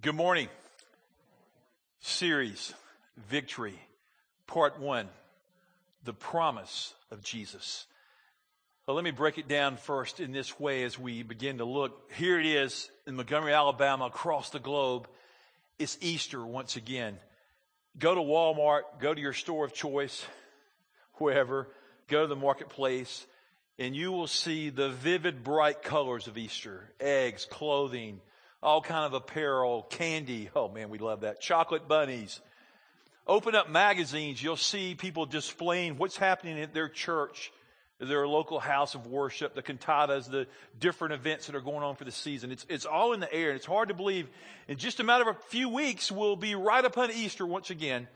Good morning. Series Victory, Part 1 The Promise of Jesus. Well, let me break it down first in this way as we begin to look. Here it is in Montgomery, Alabama, across the globe. It's Easter once again. Go to Walmart, go to your store of choice, wherever, go to the marketplace, and you will see the vivid, bright colors of Easter eggs, clothing, all kind of apparel, candy. Oh man, we love that. Chocolate bunnies. Open up magazines, you'll see people displaying what's happening at their church, their local house of worship, the cantatas, the different events that are going on for the season. It's, it's all in the air, and it's hard to believe. In just a matter of a few weeks, we'll be right upon Easter once again.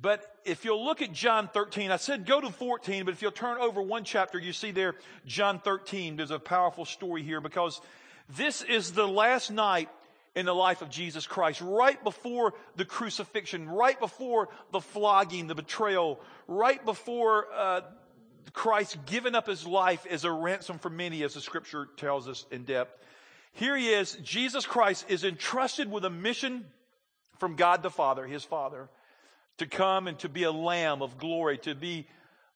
But if you'll look at John 13, I said go to 14, but if you'll turn over one chapter, you see there John 13. There's a powerful story here because this is the last night in the life of Jesus Christ, right before the crucifixion, right before the flogging, the betrayal, right before uh, Christ giving up his life as a ransom for many, as the scripture tells us in depth. Here he is. Jesus Christ is entrusted with a mission from God the Father, his Father, to come and to be a lamb of glory, to be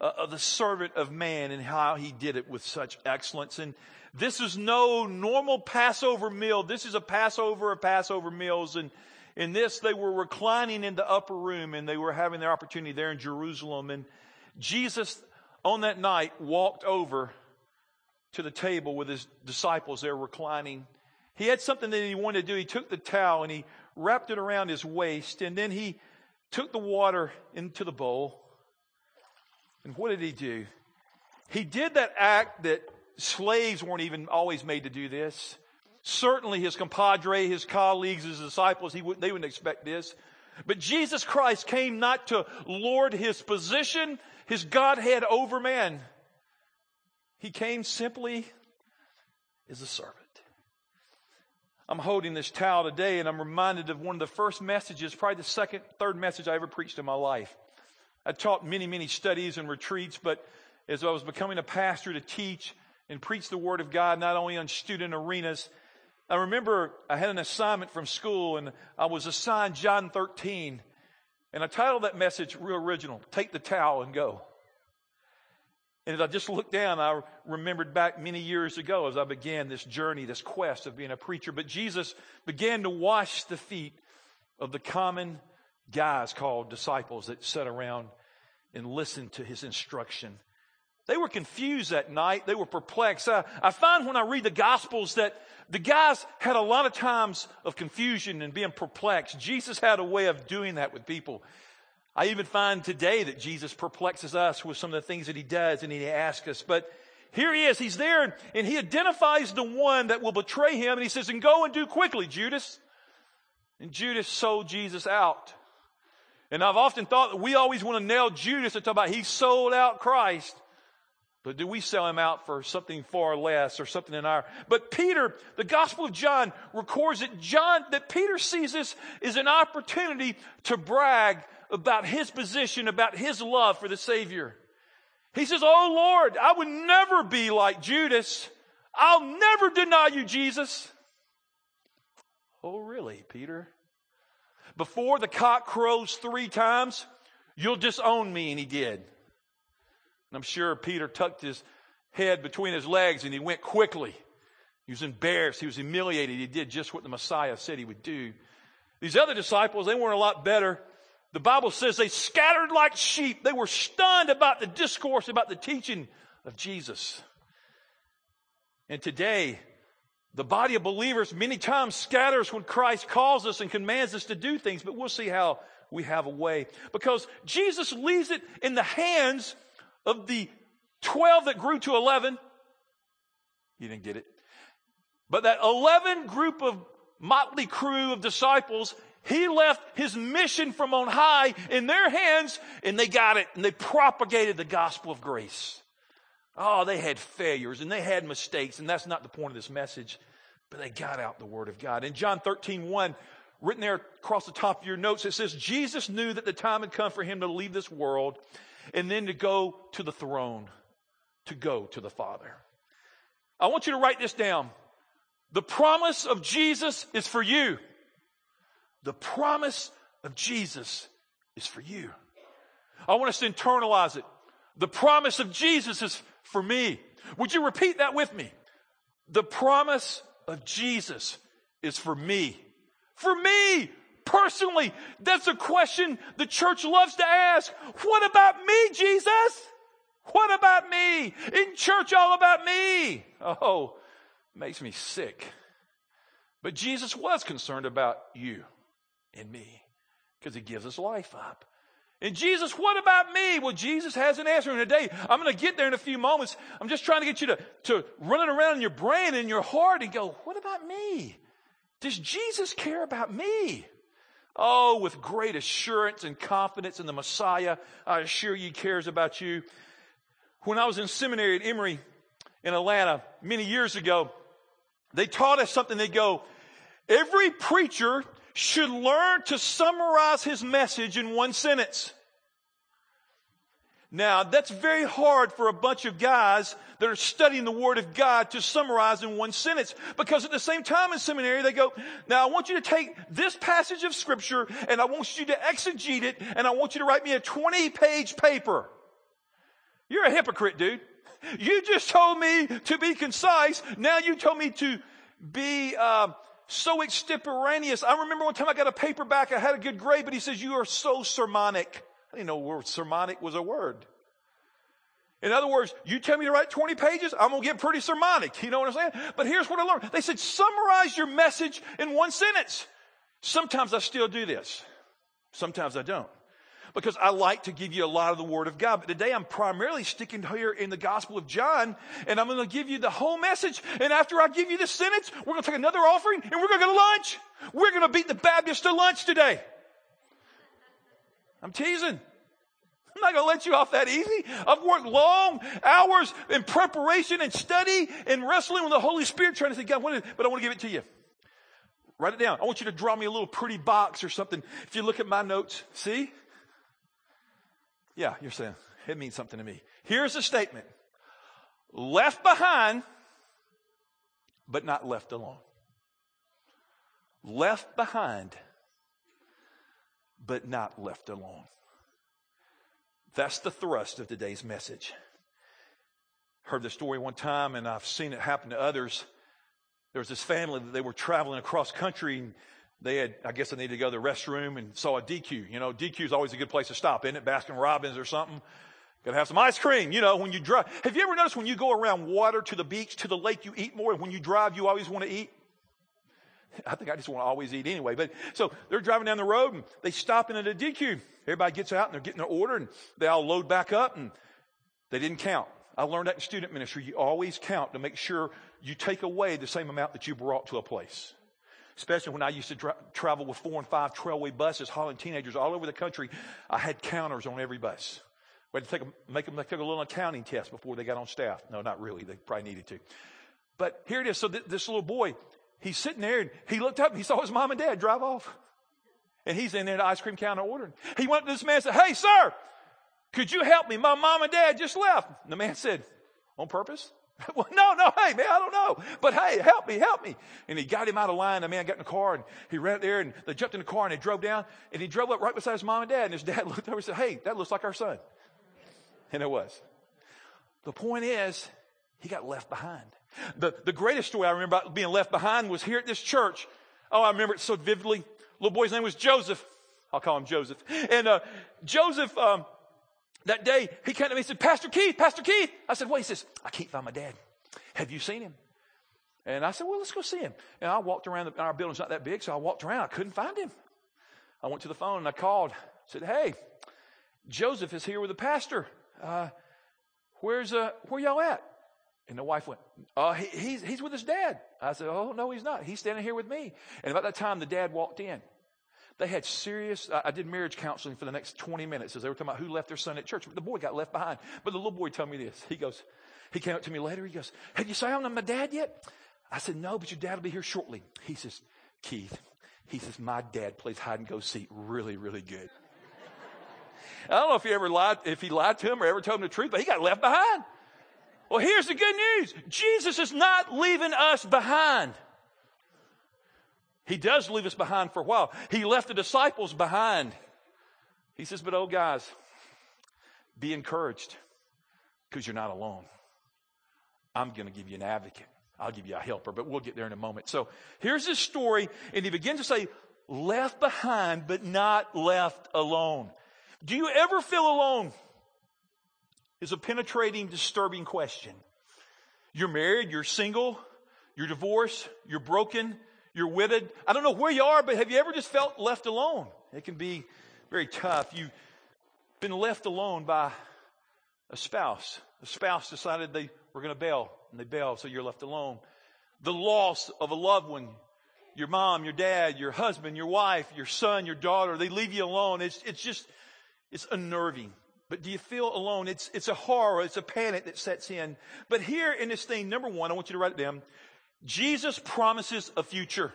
uh, the servant of man, and how he did it with such excellence. And this is no normal Passover meal. This is a Passover of Passover meals. And in this, they were reclining in the upper room and they were having their opportunity there in Jerusalem. And Jesus, on that night, walked over to the table with his disciples there reclining. He had something that he wanted to do. He took the towel and he wrapped it around his waist and then he took the water into the bowl. And what did he do? He did that act that Slaves weren't even always made to do this. Certainly his compadre, his colleagues, his disciples, he wouldn't, they wouldn't expect this. But Jesus Christ came not to lord his position, his Godhead over man. He came simply as a servant. I'm holding this towel today and I'm reminded of one of the first messages, probably the second, third message I ever preached in my life. I taught many, many studies and retreats, but as I was becoming a pastor to teach, and preach the Word of God not only on student arenas. I remember I had an assignment from school and I was assigned John 13. And I titled that message real original Take the Towel and Go. And as I just looked down, I remembered back many years ago as I began this journey, this quest of being a preacher. But Jesus began to wash the feet of the common guys called disciples that sat around and listened to his instruction. They were confused that night. They were perplexed. I, I find when I read the Gospels that the guys had a lot of times of confusion and being perplexed. Jesus had a way of doing that with people. I even find today that Jesus perplexes us with some of the things that he does and he asks us. But here he is. He's there and he identifies the one that will betray him and he says, and go and do quickly, Judas. And Judas sold Jesus out. And I've often thought that we always want to nail Judas and talk about he sold out Christ. But do we sell him out for something far less or something in our? But Peter, the Gospel of John records that John, that Peter sees this as an opportunity to brag about his position, about his love for the Savior. He says, Oh Lord, I would never be like Judas. I'll never deny you, Jesus. Oh, really, Peter? Before the cock crows three times, you'll disown me. And he did. And I'm sure Peter tucked his head between his legs and he went quickly. He was embarrassed. He was humiliated. He did just what the Messiah said he would do. These other disciples, they weren't a lot better. The Bible says they scattered like sheep. They were stunned about the discourse, about the teaching of Jesus. And today, the body of believers many times scatters when Christ calls us and commands us to do things, but we'll see how we have a way. Because Jesus leaves it in the hands of the 12 that grew to 11, you didn't get it. But that 11 group of motley crew of disciples, he left his mission from on high in their hands and they got it and they propagated the gospel of grace. Oh, they had failures and they had mistakes and that's not the point of this message, but they got out the word of God. In John 13, 1, written there across the top of your notes, it says, Jesus knew that the time had come for him to leave this world and then to go to the throne, to go to the Father. I want you to write this down. The promise of Jesus is for you. The promise of Jesus is for you. I want us to internalize it. The promise of Jesus is for me. Would you repeat that with me? The promise of Jesus is for me. For me, personally. That's a question the church loves to ask. What about me, Jesus? What about me? In church, all about me. Oh, makes me sick. But Jesus was concerned about you and me because he gives us life up. And Jesus, what about me? Well, Jesus has an answer. And today, I'm going to get there in a few moments. I'm just trying to get you to, to run it around in your brain and your heart and go, what about me? Does Jesus care about me? Oh, with great assurance and confidence in the Messiah, I assure you he cares about you. When I was in seminary at Emory in Atlanta many years ago, they taught us something. They go, every preacher should learn to summarize his message in one sentence. Now, that's very hard for a bunch of guys that are studying the Word of God to summarize in one sentence. Because at the same time in seminary, they go, now I want you to take this passage of Scripture and I want you to exegete it and I want you to write me a 20 page paper. You're a hypocrite, dude. You just told me to be concise. Now you told me to be, uh, so extemporaneous. I remember one time I got a paperback. I had a good grade, but he says, you are so sermonic. I didn't know word sermonic was a word. In other words, you tell me to write 20 pages, I'm going to get pretty sermonic. You know what I'm saying? But here's what I learned. They said, summarize your message in one sentence. Sometimes I still do this. Sometimes I don't because I like to give you a lot of the Word of God. But today I'm primarily sticking here in the Gospel of John, and I'm going to give you the whole message. And after I give you this sentence, we're going to take another offering, and we're going to go to lunch. We're going to beat the Baptist to lunch today. I'm teasing. I'm not going to let you off that easy. I've worked long hours in preparation and study and wrestling with the Holy Spirit trying to say, God, what but I want to give it to you. Write it down. I want you to draw me a little pretty box or something. If you look at my notes, see? Yeah, you're saying it means something to me. Here's a statement left behind, but not left alone. Left behind, but not left alone. That's the thrust of today's message. Heard the story one time, and I've seen it happen to others. There was this family that they were traveling across country, and they had, I guess they needed to go to the restroom and saw a DQ. You know, DQ is always a good place to stop, isn't it? Baskin Robbins or something. Gotta have some ice cream, you know, when you drive. Have you ever noticed when you go around water to the beach, to the lake, you eat more, and when you drive, you always want to eat? I think I just want to always eat anyway. But so they're driving down the road and they stop in at a DQ. Everybody gets out and they're getting their order and they all load back up and they didn't count. I learned that in student ministry. You always count to make sure you take away the same amount that you brought to a place especially when I used to tra- travel with four and five trailway buses, hauling teenagers all over the country. I had counters on every bus. We had to a, make them take a little accounting test before they got on staff. No, not really. They probably needed to. But here it is. So th- this little boy, he's sitting there and he looked up and he saw his mom and dad drive off. And he's in there at the ice cream counter ordering. He went to this man and said, Hey, sir, could you help me? My mom and dad just left. And the man said, On purpose? well, no, no, hey, man, I don't know. But hey, help me, help me. And he got him out of line. The man got in the car and he ran there and they jumped in the car and they drove down and he drove up right beside his mom and dad. And his dad looked over and said, Hey, that looks like our son. And it was. The point is, he got left behind. The, the greatest story I remember about being left behind was here at this church. Oh, I remember it so vividly. Little boy's name was Joseph. I'll call him Joseph. And uh, Joseph, um, that day, he came to me and said, Pastor Keith, Pastor Keith. I said, what? He says, I can't find my dad. Have you seen him? And I said, well, let's go see him. And I walked around, the, our building's not that big, so I walked around. I couldn't find him. I went to the phone and I called. said, hey, Joseph is here with the pastor. Uh, where's, uh, where y'all at? And the wife went, uh, he, he's, he's with his dad. I said, oh, no, he's not. He's standing here with me. And about that time, the dad walked in. They had serious, I did marriage counseling for the next 20 minutes as they were talking about who left their son at church. But The boy got left behind. But the little boy told me this. He goes, he came up to me later. He goes, have you found my dad yet? I said, no, but your dad will be here shortly. He says, Keith, he says, my dad plays hide and go seek really, really good. I don't know if he ever lied, if he lied to him or ever told him the truth, but he got left behind. Well, here's the good news. Jesus is not leaving us behind. He does leave us behind for a while. He left the disciples behind. He says, but oh guys, be encouraged because you're not alone. I'm going to give you an advocate. I'll give you a helper, but we'll get there in a moment. So here's this story, and he begins to say, left behind, but not left alone. Do you ever feel alone? Is a penetrating, disturbing question. You're married, you're single, you're divorced, you're broken, you're withered. I don't know where you are, but have you ever just felt left alone? It can be very tough. You've been left alone by a spouse. A spouse decided they were going to bail, and they bailed, so you're left alone. The loss of a loved one, your mom, your dad, your husband, your wife, your son, your daughter, they leave you alone. It's, it's just, it's unnerving. But do you feel alone? It's, it's a horror. It's a panic that sets in. But here in this thing, number one, I want you to write it down. Jesus promises a future.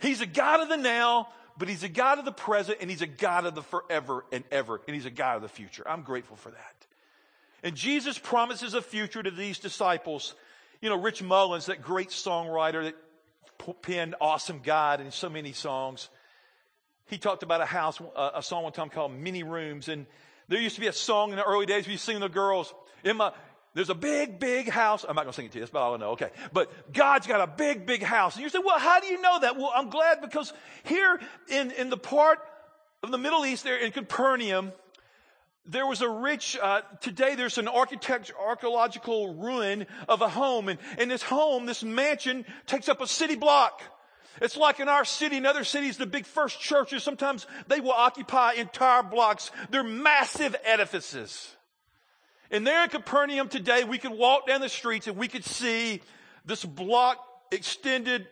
He's a God of the now, but he's a God of the present and he's a God of the forever and ever. And he's a God of the future. I'm grateful for that. And Jesus promises a future to these disciples. You know, Rich Mullins, that great songwriter that penned Awesome God in so many songs. He talked about a house, uh, a song one time called Many Rooms. And there used to be a song in the early days we sing the girls. In my, there's a big, big house. I'm not going to sing it to you. That's about all I know. Okay. But God's got a big, big house. And you say, well, how do you know that? Well, I'm glad because here in, in the part of the Middle East there in Capernaum, there was a rich, uh, today there's an architect, archaeological ruin of a home. And, and this home, this mansion takes up a city block. It's like in our city and other cities, the big first churches, sometimes they will occupy entire blocks. They're massive edifices. And there in Capernaum today, we could walk down the streets and we could see this block extended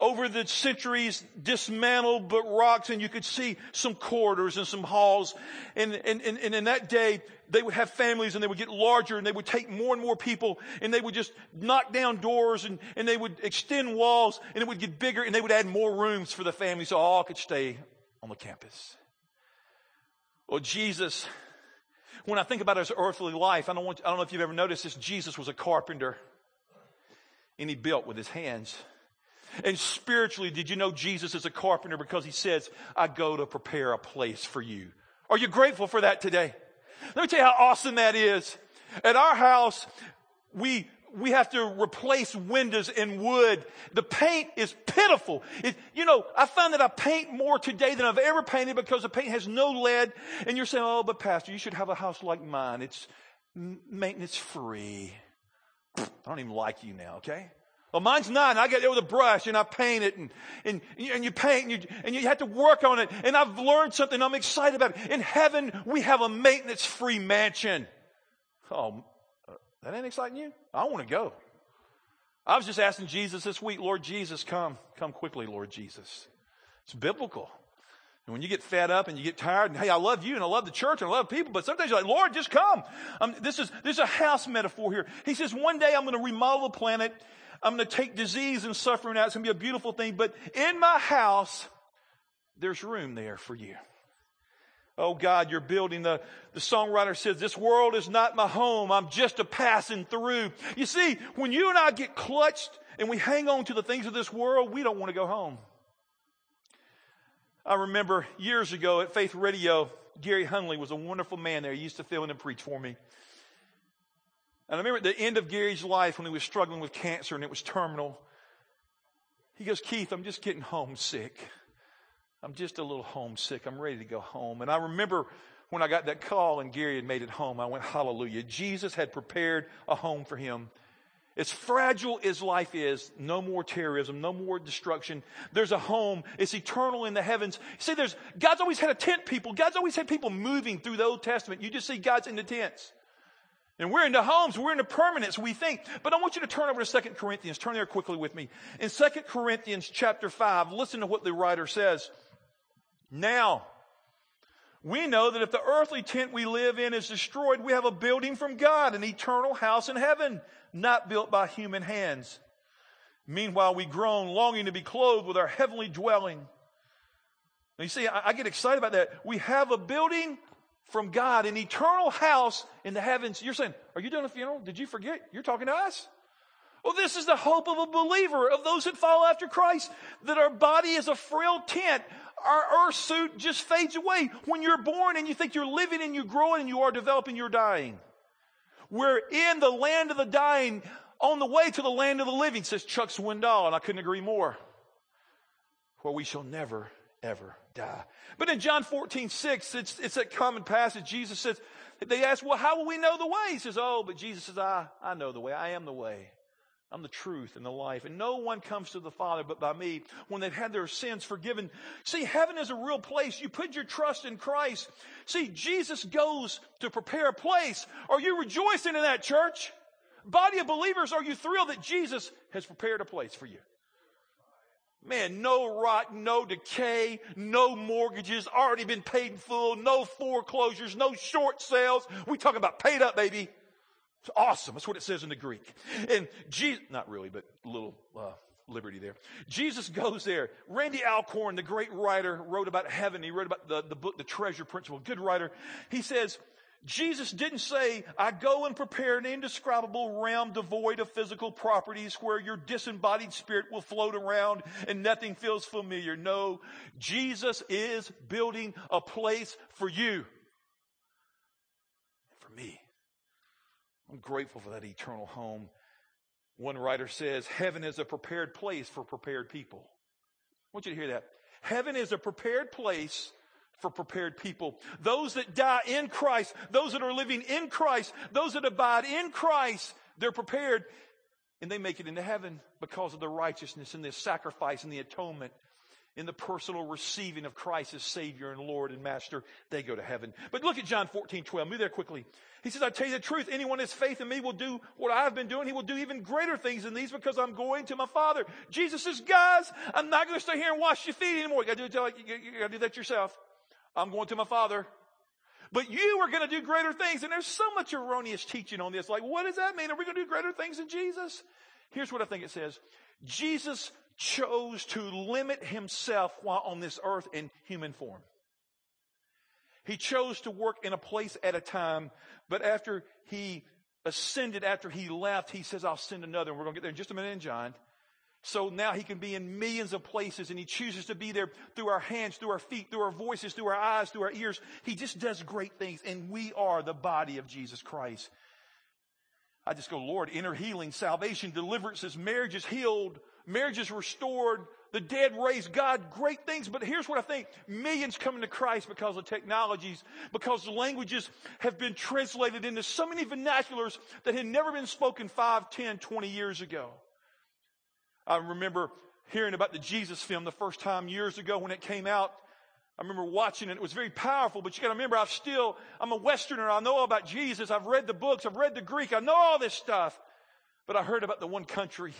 over the centuries, dismantled but rocks, and you could see some corridors and some halls. And, and, and, and in that day, they would have families and they would get larger and they would take more and more people and they would just knock down doors and, and they would extend walls and it would get bigger and they would add more rooms for the family so all could stay on the campus. Well, Jesus when I think about his earthly life, I don't, want, I don't know if you've ever noticed this, Jesus was a carpenter and he built with his hands. And spiritually, did you know Jesus is a carpenter because he says, I go to prepare a place for you. Are you grateful for that today? Let me tell you how awesome that is. At our house, we we have to replace windows in wood. The paint is pitiful. It, you know, I find that I paint more today than I've ever painted because the paint has no lead. And you're saying, oh, but pastor, you should have a house like mine. It's maintenance free. I don't even like you now, okay? Well, mine's not. I get there with a brush and I paint it and, and, and you paint and you, and you have to work on it. And I've learned something. I'm excited about it. In heaven, we have a maintenance free mansion. Oh, that ain't exciting you? I want to go. I was just asking Jesus this week, Lord Jesus, come. Come quickly, Lord Jesus. It's biblical. And when you get fed up and you get tired, and hey, I love you and I love the church and I love people, but sometimes you're like, Lord, just come. Um, this is, this is a house metaphor here. He says, one day I'm going to remodel the planet. I'm going to take disease and suffering out. It's going to be a beautiful thing. But in my house, there's room there for you. Oh God, you're building the, the songwriter says, this world is not my home. I'm just a passing through. You see, when you and I get clutched and we hang on to the things of this world, we don't want to go home. I remember years ago at Faith Radio, Gary Hunley was a wonderful man there. He used to fill in and preach for me. And I remember at the end of Gary's life when he was struggling with cancer and it was terminal, he goes, Keith, I'm just getting homesick. I'm just a little homesick. I'm ready to go home. And I remember when I got that call and Gary had made it home, I went, Hallelujah. Jesus had prepared a home for him. As fragile as life is, no more terrorism, no more destruction. There's a home. It's eternal in the heavens. See, there's, God's always had a tent people. God's always had people moving through the Old Testament. You just see God's in the tents. And we're in the homes, we're in the permanence, we think. But I want you to turn over to Second Corinthians. Turn there quickly with me. In Second Corinthians chapter 5, listen to what the writer says. Now, we know that if the earthly tent we live in is destroyed, we have a building from God, an eternal house in heaven, not built by human hands. Meanwhile, we groan, longing to be clothed with our heavenly dwelling. Now, you see, I, I get excited about that. We have a building from God, an eternal house in the heavens. You're saying, Are you doing a funeral? Did you forget? You're talking to us. Well, this is the hope of a believer, of those that follow after Christ, that our body is a frail tent. Our earth suit just fades away. When you're born and you think you're living and you're growing and you are developing, you're dying. We're in the land of the dying, on the way to the land of the living, says Chuck Swindoll, and I couldn't agree more. Where we shall never, ever die. But in John 14, 6, it's, it's that common passage. Jesus says, they ask, well, how will we know the way? He says, oh, but Jesus says, I, I know the way. I am the way. I'm the truth and the life. And no one comes to the Father but by me when they've had their sins forgiven. See, heaven is a real place. You put your trust in Christ. See, Jesus goes to prepare a place. Are you rejoicing in that church? Body of believers, are you thrilled that Jesus has prepared a place for you? Man, no rot, no decay, no mortgages, already been paid in full, no foreclosures, no short sales. We talking about paid up, baby. It's awesome. That's what it says in the Greek. And Jesus, not really, but a little uh, liberty there. Jesus goes there. Randy Alcorn, the great writer, wrote about heaven. He wrote about the, the book, The Treasure Principle. Good writer. He says, Jesus didn't say, I go and prepare an indescribable realm devoid of physical properties where your disembodied spirit will float around and nothing feels familiar. No, Jesus is building a place for you. For me. I'm grateful for that eternal home. One writer says, Heaven is a prepared place for prepared people. I want you to hear that. Heaven is a prepared place for prepared people. Those that die in Christ, those that are living in Christ, those that abide in Christ, they're prepared and they make it into heaven because of the righteousness and the sacrifice and the atonement in the personal receiving of Christ as Savior and Lord and Master, they go to heaven. But look at John 14, 12. Move there quickly. He says, I tell you the truth, anyone has faith in me will do what I've been doing. He will do even greater things than these because I'm going to my Father. Jesus says, guys, I'm not going to stay here and wash your feet anymore. You gotta do, you gotta do that yourself. I'm going to my Father. But you are going to do greater things. And there's so much erroneous teaching on this. Like, what does that mean? Are we going to do greater things than Jesus? Here's what I think it says. Jesus chose to limit himself while on this earth in human form. He chose to work in a place at a time, but after he ascended, after he left, he says, I'll send another. And we're going to get there in just a minute in John. So now he can be in millions of places and he chooses to be there through our hands, through our feet, through our voices, through our eyes, through our ears. He just does great things and we are the body of Jesus Christ. I just go, Lord, inner healing, salvation, deliverances, marriage is healed, marriage is restored, the dead raised God, great things. But here's what I think. Millions coming to Christ because of technologies, because the languages have been translated into so many vernaculars that had never been spoken 5, 10, 20 years ago. I remember hearing about the Jesus film the first time years ago when it came out. I remember watching it. It was very powerful, but you gotta remember, I've still, I'm a Westerner. I know about Jesus. I've read the books. I've read the Greek. I know all this stuff. But I heard about the one country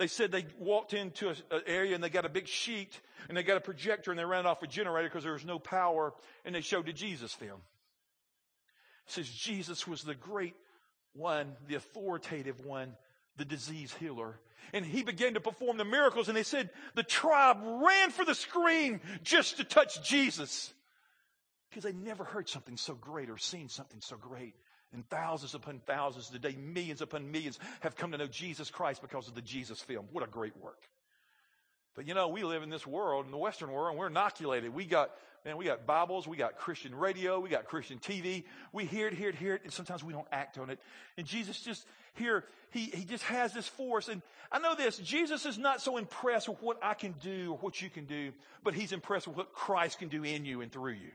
they said they walked into an area and they got a big sheet and they got a projector and they ran off a generator because there was no power and they showed the Jesus film. It says Jesus was the great one, the authoritative one, the disease healer. And he began to perform the miracles and they said the tribe ran for the screen just to touch Jesus because they never heard something so great or seen something so great. And thousands upon thousands today, millions upon millions have come to know Jesus Christ because of the Jesus film. What a great work. But you know, we live in this world, in the Western world, and we're inoculated. We got, man, we got Bibles, we got Christian radio, we got Christian TV. We hear it, hear it, hear it, and sometimes we don't act on it. And Jesus just here, he, he just has this force. And I know this, Jesus is not so impressed with what I can do or what you can do, but he's impressed with what Christ can do in you and through you.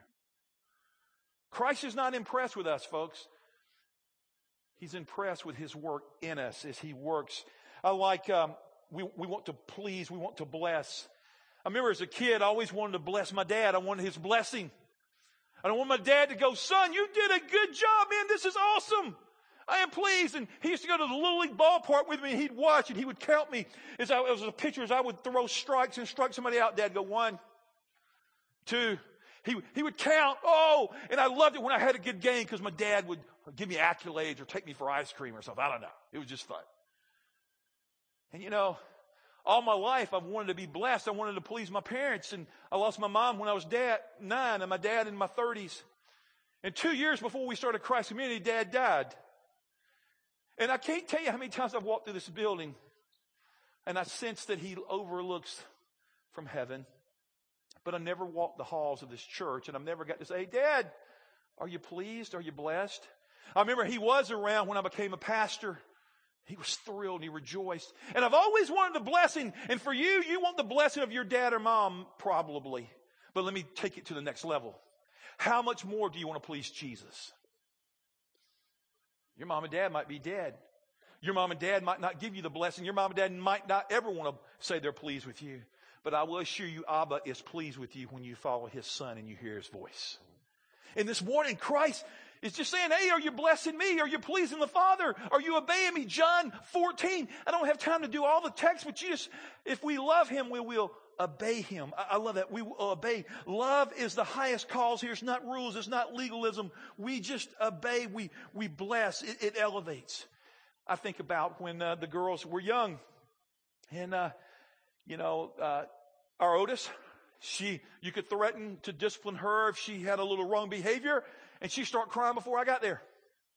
Christ is not impressed with us, folks. He's impressed with his work in us as he works. I like, um, we, we want to please, we want to bless. I remember as a kid, I always wanted to bless my dad. I wanted his blessing. I don't want my dad to go, son, you did a good job, man. This is awesome. I am pleased. And he used to go to the Little League ballpark with me and he'd watch and he would count me as I was a pitcher, as I would throw strikes and strike somebody out. Dad go one, two. He, he would count. Oh, and I loved it when I had a good game because my dad would give me accolades or take me for ice cream or something. I don't know. It was just fun. And you know, all my life I've wanted to be blessed. I wanted to please my parents. And I lost my mom when I was dad, nine and my dad in my thirties. And two years before we started Christ Community, dad died. And I can't tell you how many times I've walked through this building and I sense that he overlooks from heaven. But I never walked the halls of this church and I've never got to say, hey, Dad, are you pleased? Are you blessed? I remember he was around when I became a pastor. He was thrilled. He rejoiced. And I've always wanted the blessing. And for you, you want the blessing of your dad or mom, probably. But let me take it to the next level. How much more do you want to please Jesus? Your mom and dad might be dead. Your mom and dad might not give you the blessing. Your mom and dad might not ever want to say they're pleased with you. But I will assure you, Abba is pleased with you when you follow his son and you hear his voice. And this morning, Christ is just saying, Hey, are you blessing me? Are you pleasing the Father? Are you obeying me? John 14. I don't have time to do all the text, but you just, if we love him, we will obey him. I, love that. We will obey. Love is the highest cause here. It's not rules. It's not legalism. We just obey. We, we bless. It, it elevates. I think about when uh, the girls were young and, uh, you know, uh, our Otis, she, you could threaten to discipline her if she had a little wrong behavior and she start crying before I got there.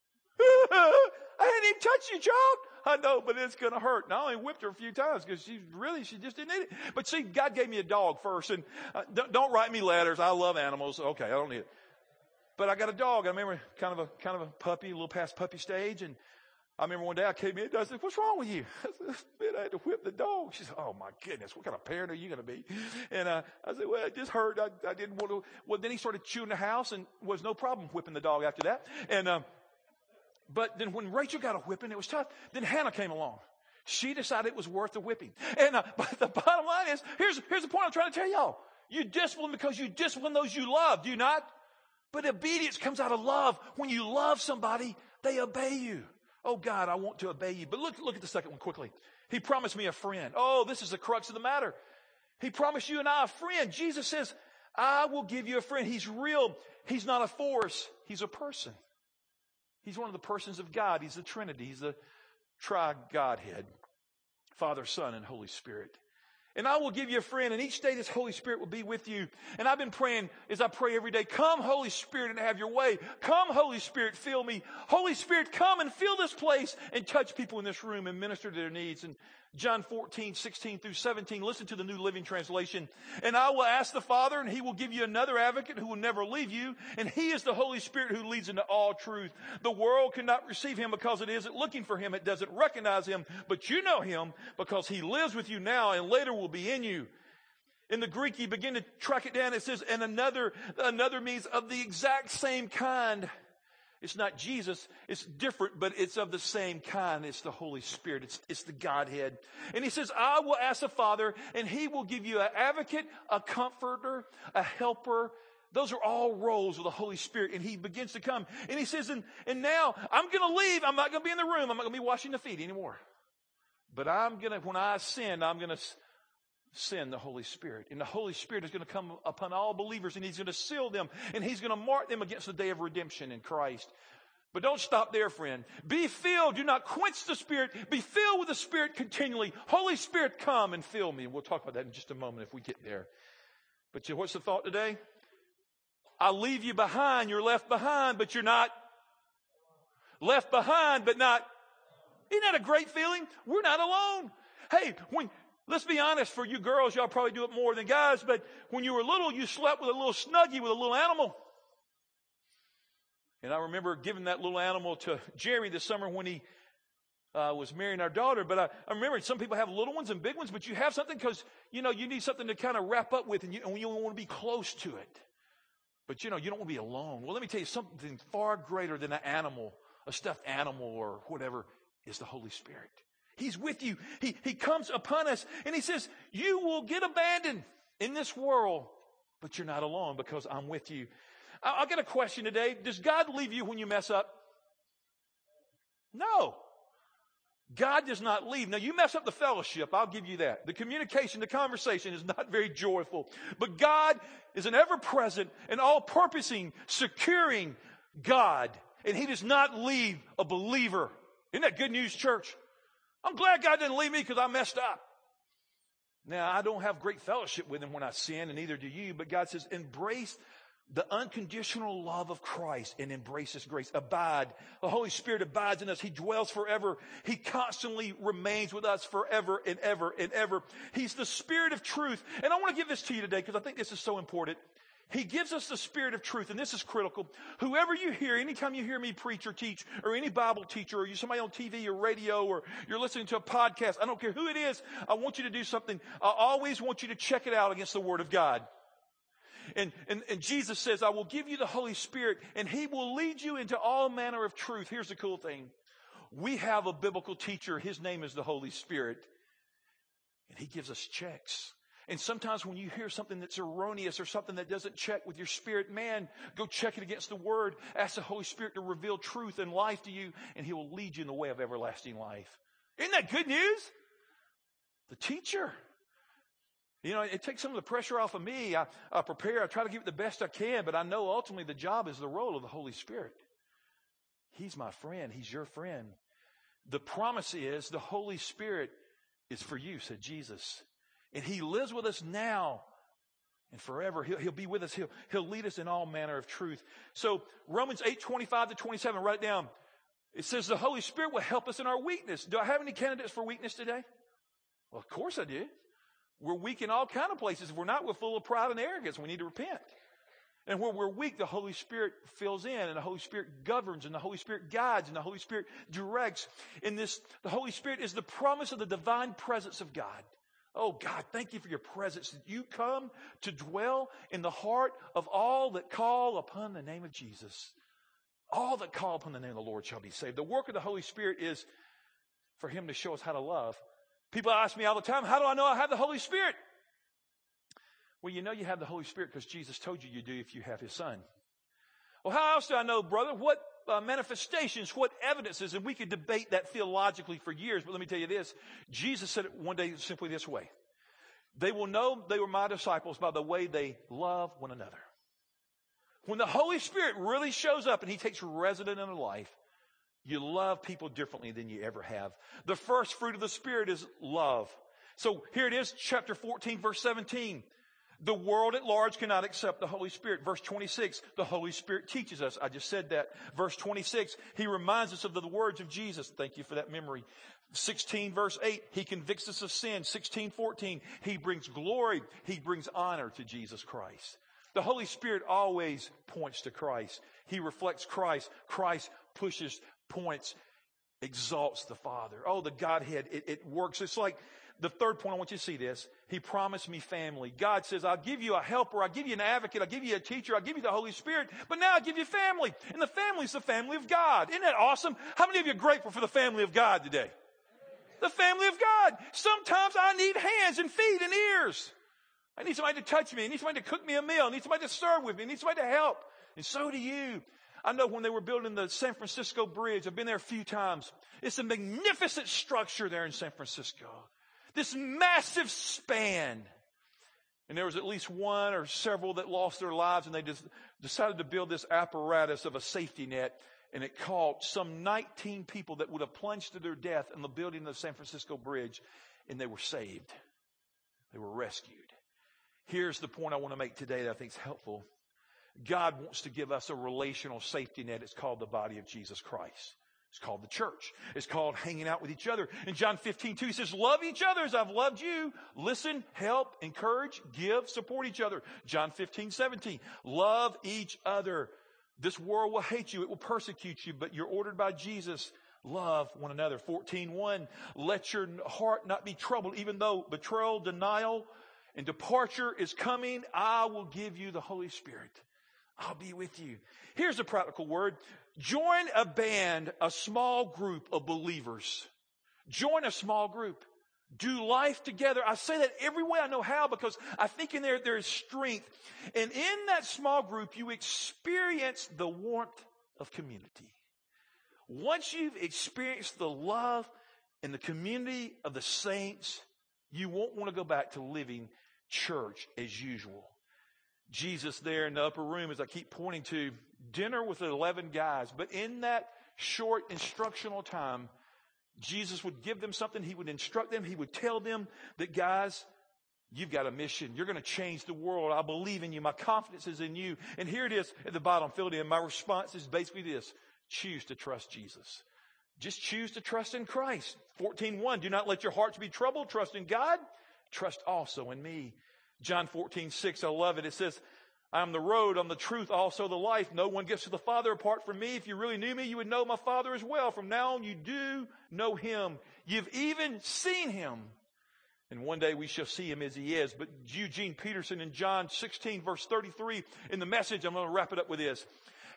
I hadn't even touched you, child. I know, but it's going to hurt. And I only whipped her a few times because she really, she just didn't need it. But see, God gave me a dog first and uh, don't, don't write me letters. I love animals. Okay, I don't need it. But I got a dog. I remember kind of a, kind of a puppy, a little past puppy stage. And I remember one day I came in and I said, what's wrong with you? I said, man, I had to whip the dog. She said, oh my goodness, what kind of parent are you going to be? And uh, I said, well, it just hurt. I, I, didn't want to. Well, then he started chewing the house and was no problem whipping the dog after that. And, um, but then when Rachel got a whipping, it was tough. Then Hannah came along. She decided it was worth the whipping. And uh, but the bottom line is, here's, here's the point I'm trying to tell y'all. You discipline because you discipline those you love, do you not? But obedience comes out of love. When you love somebody, they obey you. Oh God, I want to obey you. But look, look at the second one quickly. He promised me a friend. Oh, this is the crux of the matter. He promised you and I a friend. Jesus says, I will give you a friend. He's real. He's not a force. He's a person. He's one of the persons of God. He's the Trinity. He's the tri Godhead Father, Son, and Holy Spirit. And I will give you a friend, and each day this Holy Spirit will be with you. And I've been praying as I pray every day, come Holy Spirit and have your way. Come Holy Spirit, fill me. Holy Spirit, come and fill this place and touch people in this room and minister to their needs. And John 14, 16 through 17. Listen to the New Living Translation. And I will ask the Father, and he will give you another advocate who will never leave you. And he is the Holy Spirit who leads into all truth. The world cannot receive him because it isn't looking for him. It doesn't recognize him, but you know him because he lives with you now and later will be in you. In the Greek, you begin to track it down. It says, and another, another means of the exact same kind. It's not Jesus. It's different, but it's of the same kind. It's the Holy Spirit. It's, it's the Godhead. And he says, I will ask the Father, and he will give you an advocate, a comforter, a helper. Those are all roles of the Holy Spirit. And he begins to come. And he says, and, and now I'm going to leave. I'm not going to be in the room. I'm not going to be washing the feet anymore. But I'm going to, when I sin, I'm going to send the Holy Spirit. And the Holy Spirit is going to come upon all believers and He's going to seal them and He's going to mark them against the day of redemption in Christ. But don't stop there, friend. Be filled. Do not quench the Spirit. Be filled with the Spirit continually. Holy Spirit, come and fill me. And we'll talk about that in just a moment if we get there. But what's the thought today? I leave you behind. You're left behind, but you're not left behind, but not. Isn't that a great feeling? We're not alone. Hey, when Let's be honest, for you girls, y'all probably do it more than guys, but when you were little, you slept with a little snuggie with a little animal. And I remember giving that little animal to Jerry this summer when he uh, was marrying our daughter. But I, I remember some people have little ones and big ones, but you have something because, you know, you need something to kind of wrap up with and you, and you want to be close to it. But, you know, you don't want to be alone. Well, let me tell you something far greater than an animal, a stuffed animal or whatever, is the Holy Spirit. He's with you. He, he comes upon us and he says, you will get abandoned in this world, but you're not alone because I'm with you. I, I'll get a question today. Does God leave you when you mess up? No. God does not leave. Now you mess up the fellowship, I'll give you that. The communication, the conversation is not very joyful. But God is an ever-present and all-purposing, securing God. And He does not leave a believer. Isn't that good news, church? I'm glad God didn't leave me because I messed up. Now, I don't have great fellowship with him when I sin, and neither do you, but God says, embrace the unconditional love of Christ and embrace His grace. Abide. The Holy Spirit abides in us. He dwells forever. He constantly remains with us forever and ever and ever. He's the Spirit of truth. And I want to give this to you today because I think this is so important. He gives us the spirit of truth, and this is critical. Whoever you hear, anytime you hear me preach or teach, or any Bible teacher, or you somebody on TV or radio, or you're listening to a podcast, I don't care who it is, I want you to do something. I always want you to check it out against the Word of God. And, and, and Jesus says, I will give you the Holy Spirit, and He will lead you into all manner of truth. Here's the cool thing. We have a biblical teacher. His name is the Holy Spirit. And He gives us checks. And sometimes when you hear something that's erroneous or something that doesn't check with your spirit, man, go check it against the Word. Ask the Holy Spirit to reveal truth and life to you, and He will lead you in the way of everlasting life. Isn't that good news? The teacher. You know, it takes some of the pressure off of me. I, I prepare, I try to give it the best I can, but I know ultimately the job is the role of the Holy Spirit. He's my friend, He's your friend. The promise is the Holy Spirit is for you, said Jesus. And He lives with us now and forever. He'll, he'll be with us. He'll, he'll lead us in all manner of truth. So Romans 8, 25 to 27, write it down. It says the Holy Spirit will help us in our weakness. Do I have any candidates for weakness today? Well, of course I do. We're weak in all kind of places. If we're not, we're full of pride and arrogance. We need to repent. And where we're weak, the Holy Spirit fills in and the Holy Spirit governs and the Holy Spirit guides and the Holy Spirit directs. In this, the Holy Spirit is the promise of the divine presence of God. Oh God, thank you for your presence. You come to dwell in the heart of all that call upon the name of Jesus. All that call upon the name of the Lord shall be saved. The work of the Holy Spirit is for Him to show us how to love. People ask me all the time, how do I know I have the Holy Spirit? Well, you know you have the Holy Spirit because Jesus told you you do if you have His Son. Well, how else do I know, brother? What uh, manifestations, what evidences, and we could debate that theologically for years, but let me tell you this. Jesus said it one day simply this way. They will know they were my disciples by the way they love one another. When the Holy Spirit really shows up and He takes resident in a life, you love people differently than you ever have. The first fruit of the Spirit is love. So here it is, chapter 14, verse 17. The world at large cannot accept the Holy Spirit. Verse 26, the Holy Spirit teaches us. I just said that. Verse 26, He reminds us of the words of Jesus. Thank you for that memory. 16 verse 8, He convicts us of sin. 16, 14, He brings glory. He brings honor to Jesus Christ. The Holy Spirit always points to Christ. He reflects Christ. Christ pushes, points, exalts the Father. Oh, the Godhead, it, it works. It's like, the third point, I want you to see this. He promised me family. God says, I'll give you a helper. I'll give you an advocate. I'll give you a teacher. I'll give you the Holy Spirit. But now I'll give you family. And the family is the family of God. Isn't that awesome? How many of you are grateful for the family of God today? The family of God. Sometimes I need hands and feet and ears. I need somebody to touch me. I need somebody to cook me a meal. I need somebody to serve with me. I need somebody to help. And so do you. I know when they were building the San Francisco Bridge, I've been there a few times. It's a magnificent structure there in San Francisco. This massive span. And there was at least one or several that lost their lives and they just decided to build this apparatus of a safety net and it caught some 19 people that would have plunged to their death in the building of the San Francisco Bridge and they were saved. They were rescued. Here's the point I want to make today that I think is helpful. God wants to give us a relational safety net. It's called the body of Jesus Christ. It's called the church. It's called hanging out with each other. In John 15, 2, he says, love each other as I've loved you. Listen, help, encourage, give, support each other. John 15, 17, love each other. This world will hate you. It will persecute you, but you're ordered by Jesus. Love one another. 14, 1, let your heart not be troubled, even though betrayal, denial, and departure is coming. I will give you the Holy Spirit. I'll be with you. Here's a practical word. Join a band, a small group of believers. Join a small group. Do life together. I say that every way I know how because I think in there there is strength. And in that small group, you experience the warmth of community. Once you've experienced the love and the community of the saints, you won't want to go back to living church as usual. Jesus there in the upper room, as I keep pointing to, dinner with 11 guys. But in that short instructional time, Jesus would give them something. He would instruct them. He would tell them that, guys, You've got a mission. You're going to change the world. I believe in you. My confidence is in you. And here it is at the bottom, filled in. My response is basically this. Choose to trust Jesus. Just choose to trust in Christ. 14.1, do not let your hearts be troubled. Trust in God. Trust also in me. John 14, 6, I love it. It says, I am the road, I'm the truth, also the life. No one gets to the Father apart from me. If you really knew me, you would know my Father as well. From now on, you do know him. You've even seen him. And one day we shall see him as he is. But Eugene Peterson in John 16 verse 33 in the message, I'm going to wrap it up with this.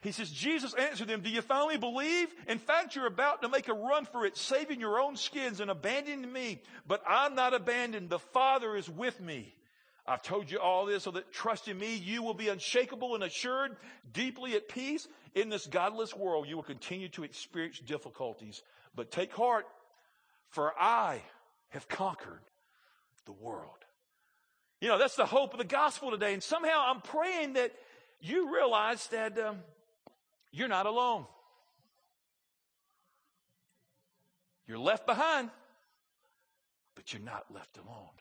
He says, Jesus answered them, do you finally believe? In fact, you're about to make a run for it, saving your own skins and abandoning me. But I'm not abandoned. The Father is with me. I've told you all this so that trust in me, you will be unshakable and assured, deeply at peace. In this godless world, you will continue to experience difficulties. But take heart, for I have conquered the world. You know, that's the hope of the gospel today. And somehow I'm praying that you realize that um, you're not alone. You're left behind, but you're not left alone.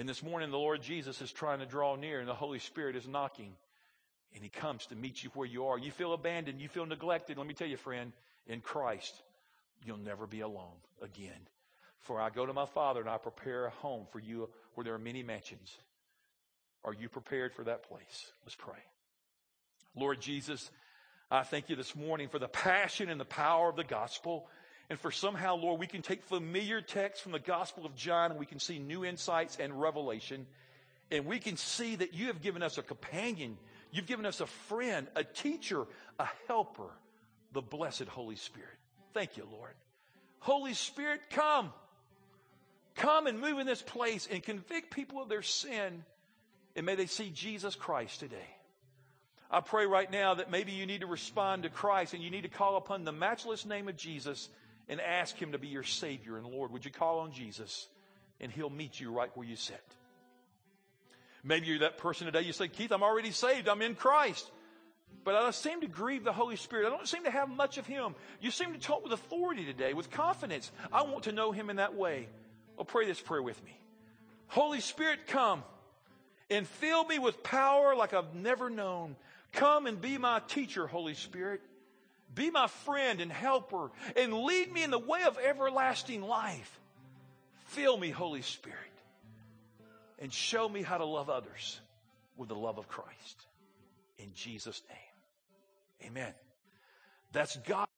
And this morning, the Lord Jesus is trying to draw near, and the Holy Spirit is knocking. And He comes to meet you where you are. You feel abandoned, you feel neglected. Let me tell you, friend, in Christ, you'll never be alone again. For I go to my Father and I prepare a home for you where there are many mansions. Are you prepared for that place? Let's pray. Lord Jesus, I thank you this morning for the passion and the power of the gospel. And for somehow, Lord, we can take familiar texts from the Gospel of John and we can see new insights and revelation. And we can see that you have given us a companion. You've given us a friend, a teacher, a helper, the blessed Holy Spirit. Thank you, Lord. Holy Spirit, come. Come and move in this place and convict people of their sin. And may they see Jesus Christ today. I pray right now that maybe you need to respond to Christ and you need to call upon the matchless name of Jesus and ask Him to be your Savior and Lord. Would you call on Jesus and He'll meet you right where you sit? Maybe you're that person today, you say, Keith, I'm already saved. I'm in Christ. But I seem to grieve the Holy Spirit. I don't seem to have much of Him. You seem to talk with authority today, with confidence. I want to know Him in that way. Well, pray this prayer with me. Holy Spirit, come and fill me with power like I've never known. Come and be my teacher, Holy Spirit. Be my friend and helper and lead me in the way of everlasting life. Fill me, Holy Spirit, and show me how to love others with the love of Christ. In Jesus' name. Amen. That's God.